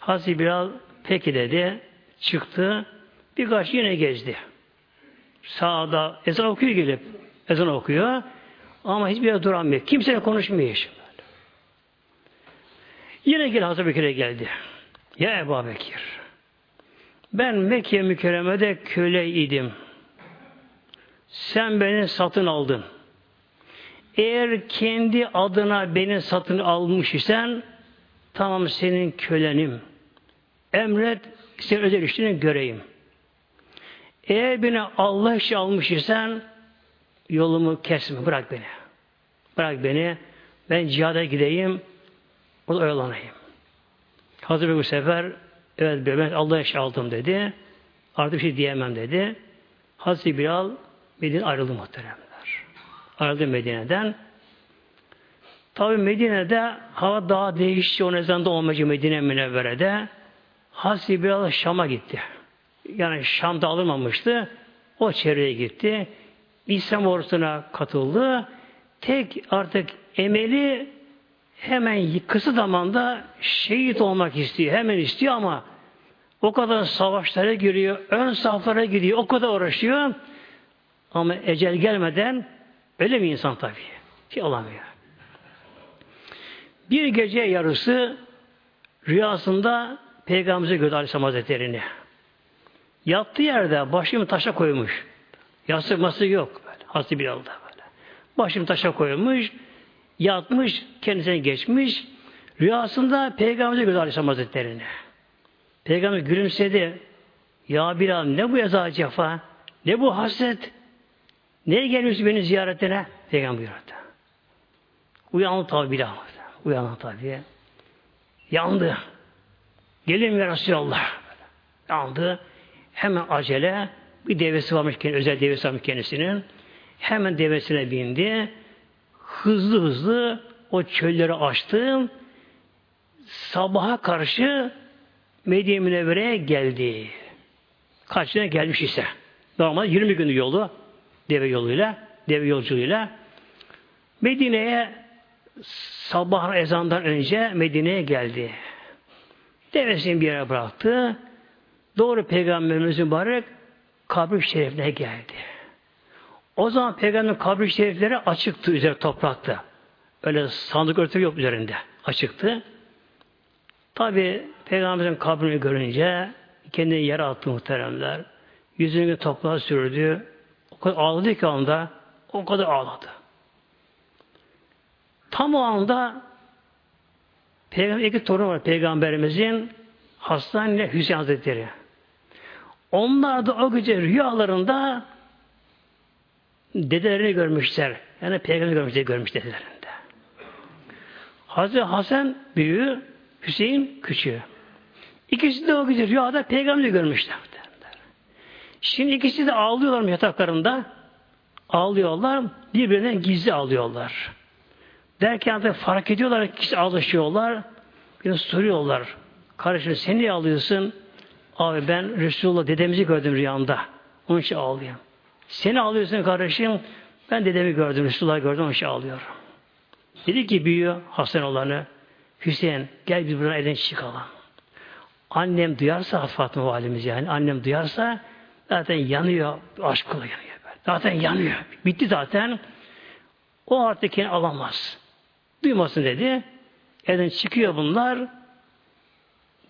Hazreti Bilal peki dedi. Çıktı. Birkaç yine gezdi. Sağda ezan okuyor gelip. Ezan okuyor. Ama hiçbir yere duramıyor. Kimseyle konuşmuyor. Şimdi. Yine gel Hazreti Bekir'e geldi. Ya Ebu Bekir ben Mekke mükerremede köle idim. Sen beni satın aldın. Eğer kendi adına beni satın almış isen tamam senin kölenim. Emret senin özel işini göreyim. Eğer beni Allah için almış isen yolumu kesme. Bırak beni. Bırak beni. Ben cihada gideyim. Orada oyalanayım. Hazreti bu sefer evet ben Allah'a eşya aldım dedi. Artık bir şey diyemem dedi. Hazreti Bilal Medine ayrıldı muhteremler. Ayrıldı Medine'den. Tabi Medine'de hava daha değişti. O nezanda olmayacak Medine Münevvere'de. Hazreti Bilal Şam'a gitti. Yani Şam'da alınmamıştı. O çevreye gitti. İslam ordusuna katıldı. Tek artık emeli hemen kısa zamanda şehit olmak istiyor. Hemen istiyor ama o kadar savaşlara giriyor, ön saflara gidiyor, o kadar uğraşıyor. Ama ecel gelmeden öyle mi insan tabii? Şey olamıyor. Bir gece yarısı rüyasında Peygamberimize gördü Aleyhisselam Hazretleri'ni. Yattığı yerde başını taşa koymuş. Yastık yok. Böyle. Hazreti Bilal'da böyle. Başını taşa koymuş. Yatmış. Kendisine geçmiş. Rüyasında Peygamberimize gördü Aleyhisselam Hazretleri'ni. Peygamber gülümsedi. Ya Bilal ne bu eza cefa? Ne bu hasret? Neye geliyorsun beni ziyaretine? Peygamber buyurdu. Uyandı tabi Bilal. Uyandı tabi. Yandı. Gelin ya Resulallah. Yandı. Hemen acele bir devesi varmış, özel devesi varmış kendisinin. Hemen devesine bindi. Hızlı hızlı o çölleri açtı. Sabaha karşı Medine Münevvere'ye geldi. Kaç gelmiş ise. Normal 20 gün yolu deve yoluyla, deve yolculuğuyla Medine'ye sabah ezandan önce Medine'ye geldi. Devesini bir yere bıraktı. Doğru Peygamberimiz mübarek kabri şerifine geldi. O zaman Peygamberin kabri şerifleri açıktı üzeri toprakta. Öyle sandık örtü yok üzerinde. Açıktı. Tabi Peygamberimizin kabrini görünce kendini yere attı muhteremler. Yüzünü toprağa sürdü. Kadar ağladı ki anda o kadar ağladı. Tam o anda Peygamber iki torun var Peygamberimizin Hasan ile Hüseyin Hazretleri. Onlar da o gece rüyalarında dedelerini görmüşler. Yani Peygamber görmüşler, görmüş dedelerinde. Hazreti Hasan büyüğü, Hüseyin küçüğü. İkisi de o gece rüyada peygamberi görmüşler. Şimdi ikisi de ağlıyorlar mı yataklarında? Ağlıyorlar. Birbirinden gizli ağlıyorlar. Derken de fark ediyorlar ki ikisi ağlaşıyorlar. Bir soruyorlar. Kardeşim sen niye ağlıyorsun? Abi ben Resulullah dedemizi gördüm rüyamda. Onun için ağlıyorum. Seni ağlıyorsun kardeşim. Ben dedemi gördüm, Resulullah gördüm, onun için ağlıyorum. Dedi ki büyüyor Hasan olanı. Hüseyin gel biz buradan elden çıkalım. Annem duyarsa Fatma valimiz yani annem duyarsa zaten yanıyor. Aşk yanıyor. Zaten yanıyor. Bitti zaten. O artık kendini alamaz. Duymasın dedi. Evden çıkıyor bunlar.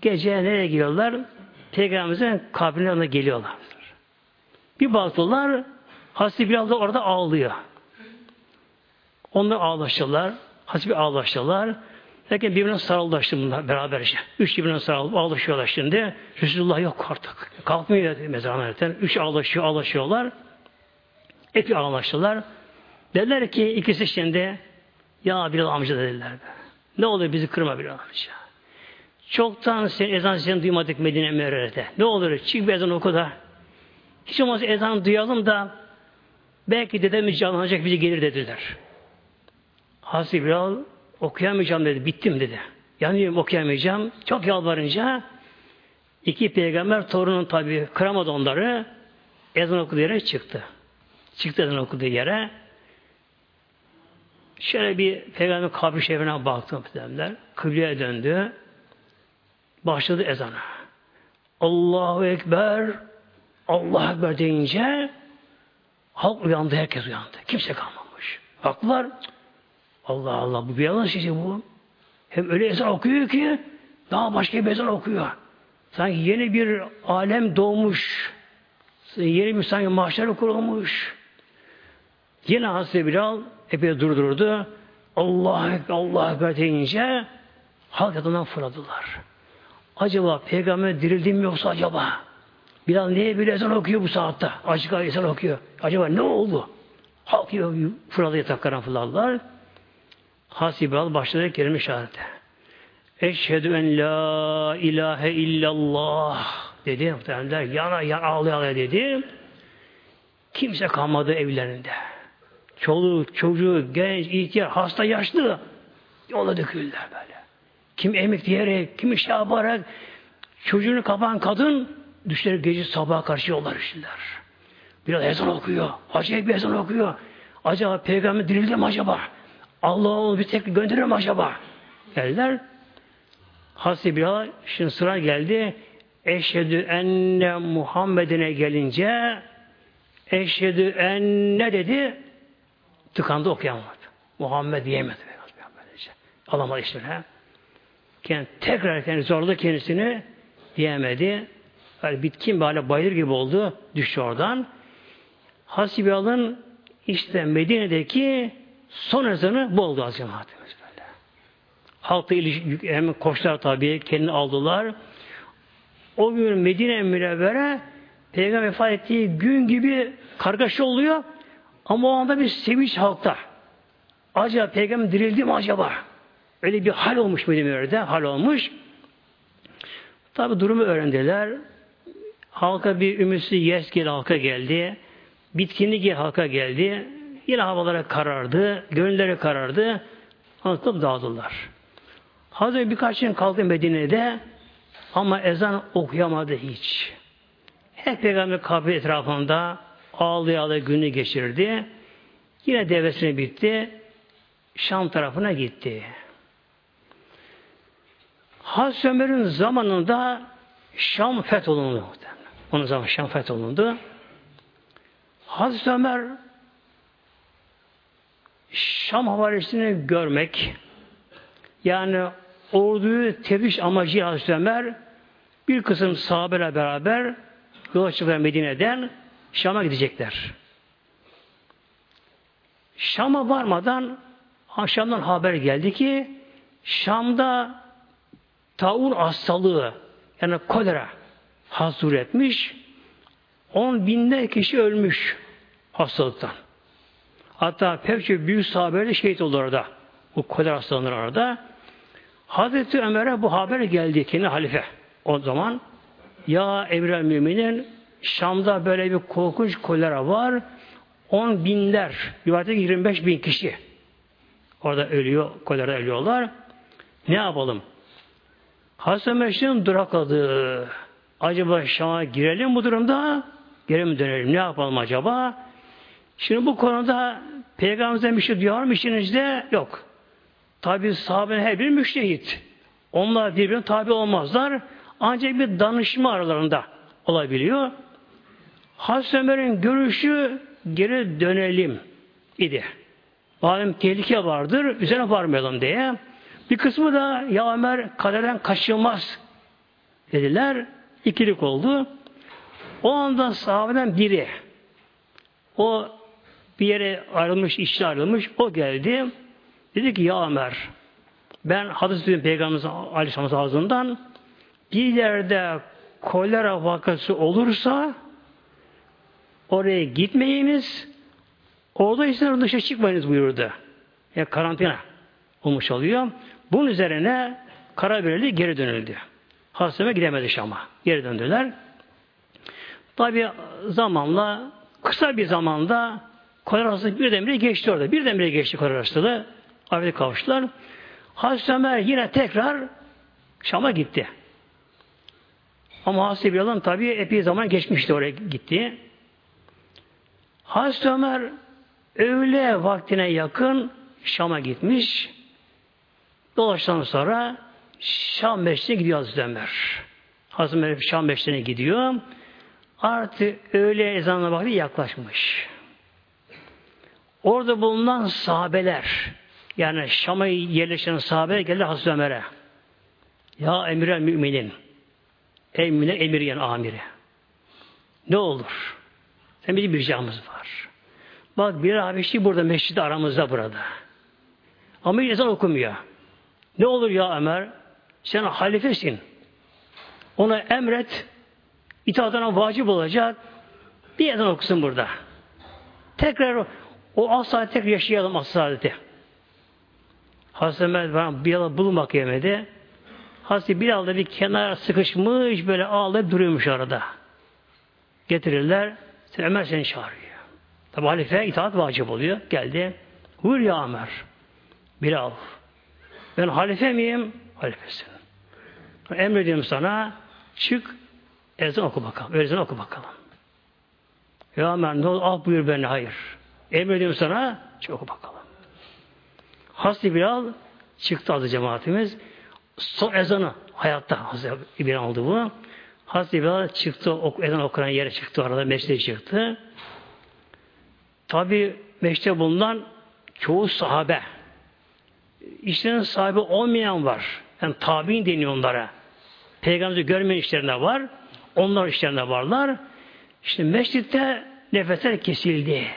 Gece nereye giriyorlar? Peygamberimizin kabrine geliyorlar. Bir baktılar Hazreti Bilal da orada ağlıyor. Onlar ağlaştılar. Hazreti ağlaştılar. Lakin birbirine sarıldılar bunlar beraberce. Üç birbirine sarılıp ağlaşıyorlar şimdi. Resulullah yok artık. Kalkmıyor mezarına. Üç ağlaşıyor, ağlaşıyorlar. Epey ağlaştılar. Dediler ki ikisi şimdi ya Bilal amca dediler. Ne olur bizi kırma Bilal amca. Çoktan sen ezan sesini duymadık Medine Mürer'de. Ne olur çık bir ezan oku da. Hiç olmazsa ezan duyalım da belki dedemiz canlanacak bizi gelir dediler. Hazreti Bilal okuyamayacağım dedi. Bittim dedi. Yanıyorum okuyamayacağım. Çok yalvarınca iki peygamber torunun tabi kıramadı onları. Ezan okuduğu yere çıktı. Çıktı ezan okuduğu yere. Şöyle bir peygamber kabri şerifine baktı muhtemelenler. Kıbleye döndü. Başladı ezana. Allahu Ekber Allah Ekber deyince halk uyandı, herkes uyandı. Kimse kalmamış. Baktılar, Allah Allah bu bir yalan şey bu. Hem öyle ezan okuyor ki daha başka bir ezan okuyor. Sanki yeni bir alem doğmuş. Yeni bir sanki mahşer kurulmuş. Yine Hazreti Bilal epey durdurdu. Allah Allah Ekber deyince halk adından fırladılar. Acaba peygamber dirildi yoksa acaba? Bilal niye böyle ezan okuyor bu saatte? Açık ezan okuyor. Acaba ne oldu? Halk fırladı yataklarına fırladılar. Hazreti Bilal başladı kelime şehadete. Eşhedü en la ilahe illallah dedi. Muhtemelenler yana yana ağlaya ağlaya dedi. Kimse kalmadı evlerinde. Çoluk, çocuğu, genç, ihtiyar, hasta, yaşlı yola döküldüler böyle. Kim emek diyerek, kim iş yaparak çocuğunu kapan kadın düşler gece sabaha karşı yollar işler. Biraz ezan okuyor. Acayip bir ezan okuyor. Acaba peygamber dirildi mi acaba? Allah onu bir tek gönderir mi acaba? Geldiler. Hazreti Bilal şimdi sıra geldi. Eşhedü enne Muhammed'ine gelince eşhedü enne dedi tıkandı okuyamadı. Muhammed diyemedi. Alamadı işte. Kendi, tekrar kendi zorladı kendisini diyemedi. Yani bitkin böyle bayır gibi oldu. Düştü oradan. Hasibial'ın işte Medine'deki son ezanı bu oldu az cemaatimiz böyle. Halkla ilişki, hem koşlar tabii kendini aldılar. O gün Medine Münevvere Peygamber vefat ettiği gün gibi kargaşa oluyor. Ama o anda bir sevinç halkta. Acaba peygamber dirildi mi acaba? Öyle bir hal olmuş Medine'de, hal olmuş. Tabi durumu öğrendiler. Halka bir ümitsiz yes geldi, halka geldi. Bitkinlik halka geldi. Yine havalara karardı, gönülleri karardı. Anlatıp dağıldılar. Hazreti birkaç gün kaldı Medine'de ama ezan okuyamadı hiç. Hep Peygamber kabri etrafında ağlaya ağlaya günü geçirdi. Yine devesine bitti. Şam tarafına gitti. Hazreti Ömer'in zamanında Şam fetholundu. Onun zaman Şam fetholundu. Hazreti Ömer Şam havarisini görmek yani orduyu tebliş amacı Hazreti Ömer bir kısım sahabeyle beraber yola çıktılar Medine'den Şam'a gidecekler. Şam'a varmadan Şam'dan haber geldi ki Şam'da taun hastalığı yani kolera hasur etmiş. On binler kişi ölmüş hastalıktan. Hatta pek çok büyük sahabeler şehit oldu orada. Bu kolera hastalığında orada. Hazreti Ömer'e bu haber geldi kendi halife. O zaman ya Emre Müminin Şam'da böyle bir korkunç kolera var. On binler, rivayette 25 bin kişi orada ölüyor, kolera ölüyorlar. Ne yapalım? Hasan Meşri'nin durakladığı acaba Şam'a girelim bu durumda? Geri mi dönelim? Ne yapalım acaba? Şimdi bu konuda Peygamber'den bir şey duyar mı işinizde? Yok. Tabi sahabenin her biri müştehit. Onlar birbirine tabi olmazlar. Ancak bir danışma aralarında olabiliyor. Hazreti Ömer'in görüşü geri dönelim idi. Malum tehlike vardır, üzerine varmayalım diye. Bir kısmı da ya Ömer kaderden kaçılmaz dediler. İkilik oldu. O anda sahabeden biri o bir yere ayrılmış, işçi ayrılmış. O geldi. Dedi ki ya Ömer ben hadis duydum Peygamberimiz Aleyhisselam ağzından bir yerde kolera vakası olursa oraya gitmeyiniz orada işte dışarı çıkmayınız buyurdu. Ya yani karantina olmuş oluyor. Bunun üzerine karar verildi, geri dönüldü. Hastane gidemedi Şam'a. Geri döndüler. Tabi zamanla kısa bir zamanda kolera hastalığı birdenbire geçti orada. Birdenbire geçti kolera hastalığı. Afiyete kavuştular. Hazreti Ömer yine tekrar Şam'a gitti. Ama Hazreti Bilal'ın tabi epey zaman geçmişti oraya gitti. Hazreti Ömer öğle vaktine yakın Şam'a gitmiş. Dolaştıktan sonra Şam Meşri'ne gidiyor Hazreti Ömer. Hazreti Ömer Şam Meşri'ne gidiyor. Artık öğle ezanına vakti yaklaşmış. Orada bulunan sahabeler yani Şam'a yerleşen sahabe geldi Hazreti Ömer'e. Ya emir müminin. Mümin emir yani amiri. Ne olur? Sen bir ricamız var. Bak bir Habeşi burada mescidi aramızda burada. Ama ezan okumuyor. Ne olur ya Ömer? Sen halifesin. Ona emret. itaatına vacip olacak. Bir ezan okusun burada. Tekrar o, asla tekrar yaşayalım as-saadeti. Hazreti Ömer Bilal'ı bulmak yemedi. Hazreti Bilal da bir kenara sıkışmış böyle ağlayıp duruyormuş arada. Getirirler. Sen Ömer seni çağırıyor. Tabi halife itaat vacip oluyor. Geldi. Buyur ya Ömer. Bilal. Ben halife miyim? Halifesin. Emrediyorum sana çık ezan oku bakalım. Ezan oku bakalım. Ya Ömer ne olur ah buyur beni. Hayır. Emrediyorum sana çık oku bakalım. Hazreti Bilal çıktı adı cemaatimiz. Son ezanı hayatta Hazreti Bilal oldu bu. Hazreti Bilal çıktı, ezan okunan yere çıktı arada, mescide çıktı. Tabi meşte bulunan çoğu sahabe işlerin sahibi olmayan var. Yani tabi'in deniyor onlara. Peygamberi görmeyen işlerinde var. Onlar işlerinde varlar. İşte mescitte nefesler kesildi.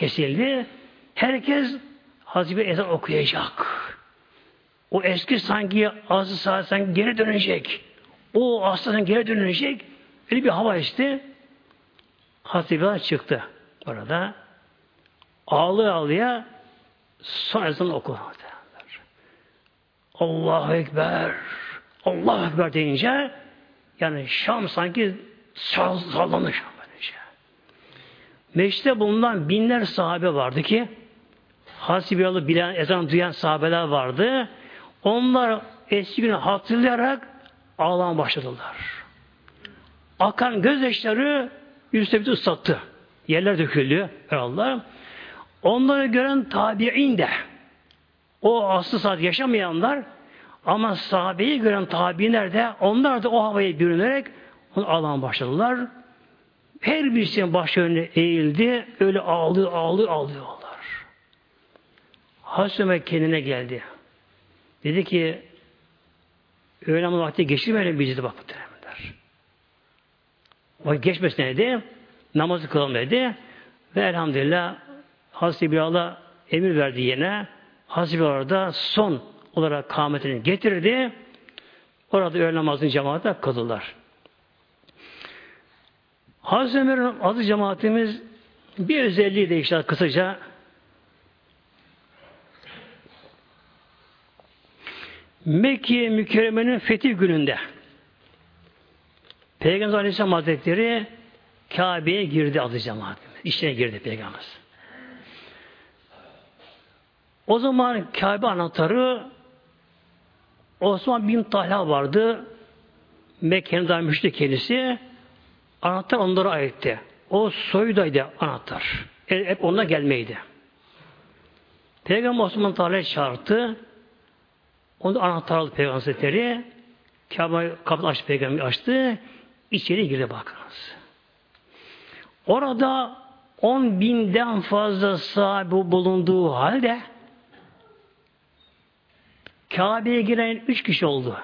Kesildi. Herkes Hazreti ezan okuyacak. O eski sanki azı saat geri dönecek. O hastadan geri dönecek. Öyle bir hava işte. Hazreti çıktı orada. Ağlıyor ağlıyor. Son ezan okudu. Allahu Ekber. Allahu Ekber deyince yani Şam sanki böylece. Mecliste bulunan binler sahabe vardı ki Hasibiyalı bilen, ezan duyan sahabeler vardı. Onlar eski günü hatırlayarak ağlamaya başladılar. Akan gözyaşları yüzde ıslattı. Yerler döküldü. Allah. Onları gören tabi'in de o aslı saat yaşamayanlar ama sahabeyi gören tabi'inler de onlar da o havaya bürünerek onu ağlamaya başladılar. Her birisinin başı önüne eğildi. Öyle ağlıyor, ağlıyor, ağlıyorlar. Hazreti kendine geldi. Dedi ki öğlen vakti geçirmeyelim bizi bak muhtemelenler. Vakit geçmesin dedi. Namazı kılalım dedi. Ve elhamdülillah Hazreti Bilal'a emir verdi yine. Hazreti Bilal da son olarak kâmetini getirdi. Orada öğle namazını cemaate kıldılar. Hazreti Ömer'in adı cemaatimiz bir özelliği de işte kısaca Mekke mükerremenin fetih gününde Peygamber Aleyhisselam Hazretleri Kabe'ye girdi adı cemaatimiz. İçine girdi Peygamber. O zaman Kabe anahtarı Osman bin Talha vardı. Mekke'nin daha müşrik kendisi. Anahtar onlara aitti. O soydaydı anahtar. E, hep onunla gelmeydi. Peygamber Osman Talha çağırdı. Onu anahtar aldı Peygamber Hazretleri. Kabe kapı açtı Peygamber açtı. İçeri girdi bakınız. Orada on binden fazla sahibi bulunduğu halde Kabe'ye giren üç kişi oldu.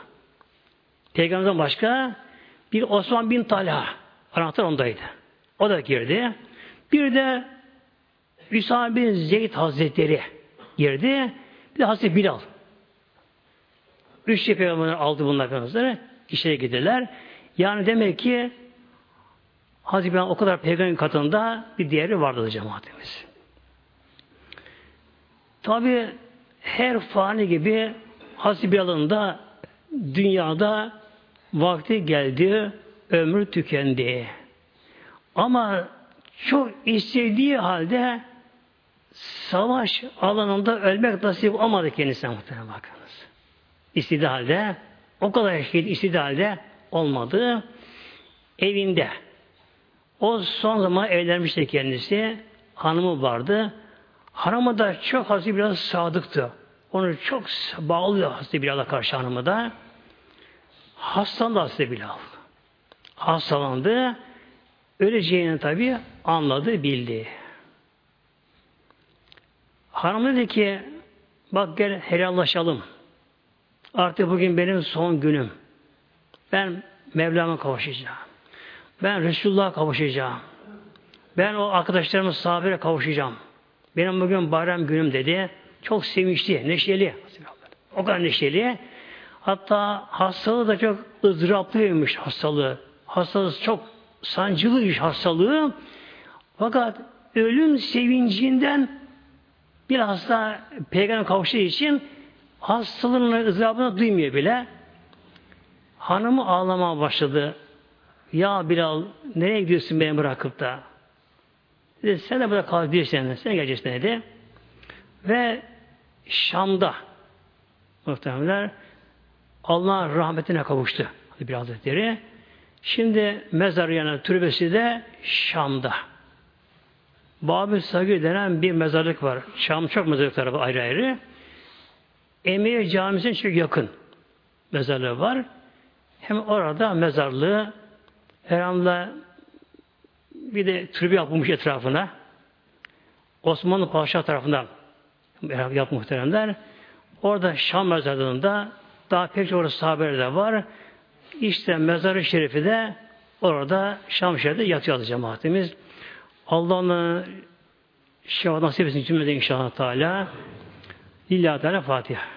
Peygamberden başka bir Osman bin Talha anahtar ondaydı. O da girdi. Bir de Hüsam bin Zeyd Hazretleri girdi. Bir de Hazreti Bilal. Üç peygamber aldı bunlar peygamberleri. İşe gidiler. Yani demek ki Hazreti Bilal o kadar peygamber katında bir diğeri vardı cemaatimiz. Tabi her fani gibi Hazreti Bilal'ın da dünyada vakti geldi, ömrü tükendi. Ama çok istediği halde savaş alanında ölmek nasip olmadı kendisine muhtemelen bakınız. İstediği halde o kadar şehit istediği halde olmadı. Evinde. O son zaman evlenmişti kendisi. Hanımı vardı. Hanımı da çok hafif biraz sadıktı. Onu çok bağlı Hazreti Bilal'a karşı hanımı da. Hastalandı Hazreti Bilal. Hastalandı. Öleceğini tabi anladı, bildi. Hanım dedi ki bak gel helallaşalım. Artık bugün benim son günüm. Ben Mevlam'a kavuşacağım. Ben Resulullah'a kavuşacağım. Ben o arkadaşlarımın sahabeye kavuşacağım. Benim bugün bayram günüm dedi. Çok sevinçli, neşeli. O kadar neşeli. Hatta hastalığı da çok ızraplıymış hastalığı. Hastalığı çok sancılıymış hastalığı. Fakat ölüm sevincinden bir hasta peygamber kavuştuğu için hastalığının ızdırabını duymuyor bile. Hanımı ağlamaya başladı. Ya Bilal nereye gidiyorsun beni bırakıp da? Dedi, sen de burada kal sen, sen geleceksin dedi. Ve Şam'da muhtemelenler Allah'ın rahmetine kavuştu. Bir Hazretleri. Şimdi mezar yanı türbesi de Şam'da. Babı Sagir denen bir mezarlık var. Şam çok mezarlık tarafı ayrı ayrı. Emir Camisi'ne çok yakın mezarlığı var. Hem orada mezarlığı herhalde bir de türbe yapılmış etrafına. Osmanlı Paşa tarafından yapmış muhteremler. Orada Şam mezarlığında daha pek çok sahabeler de var. İşte mezarı şerifi de orada Şam yatıyor cemaatimiz. Allah'ın şefaat nasip etsin cümlede inşallah Teala. Lillahi Teala Fatiha.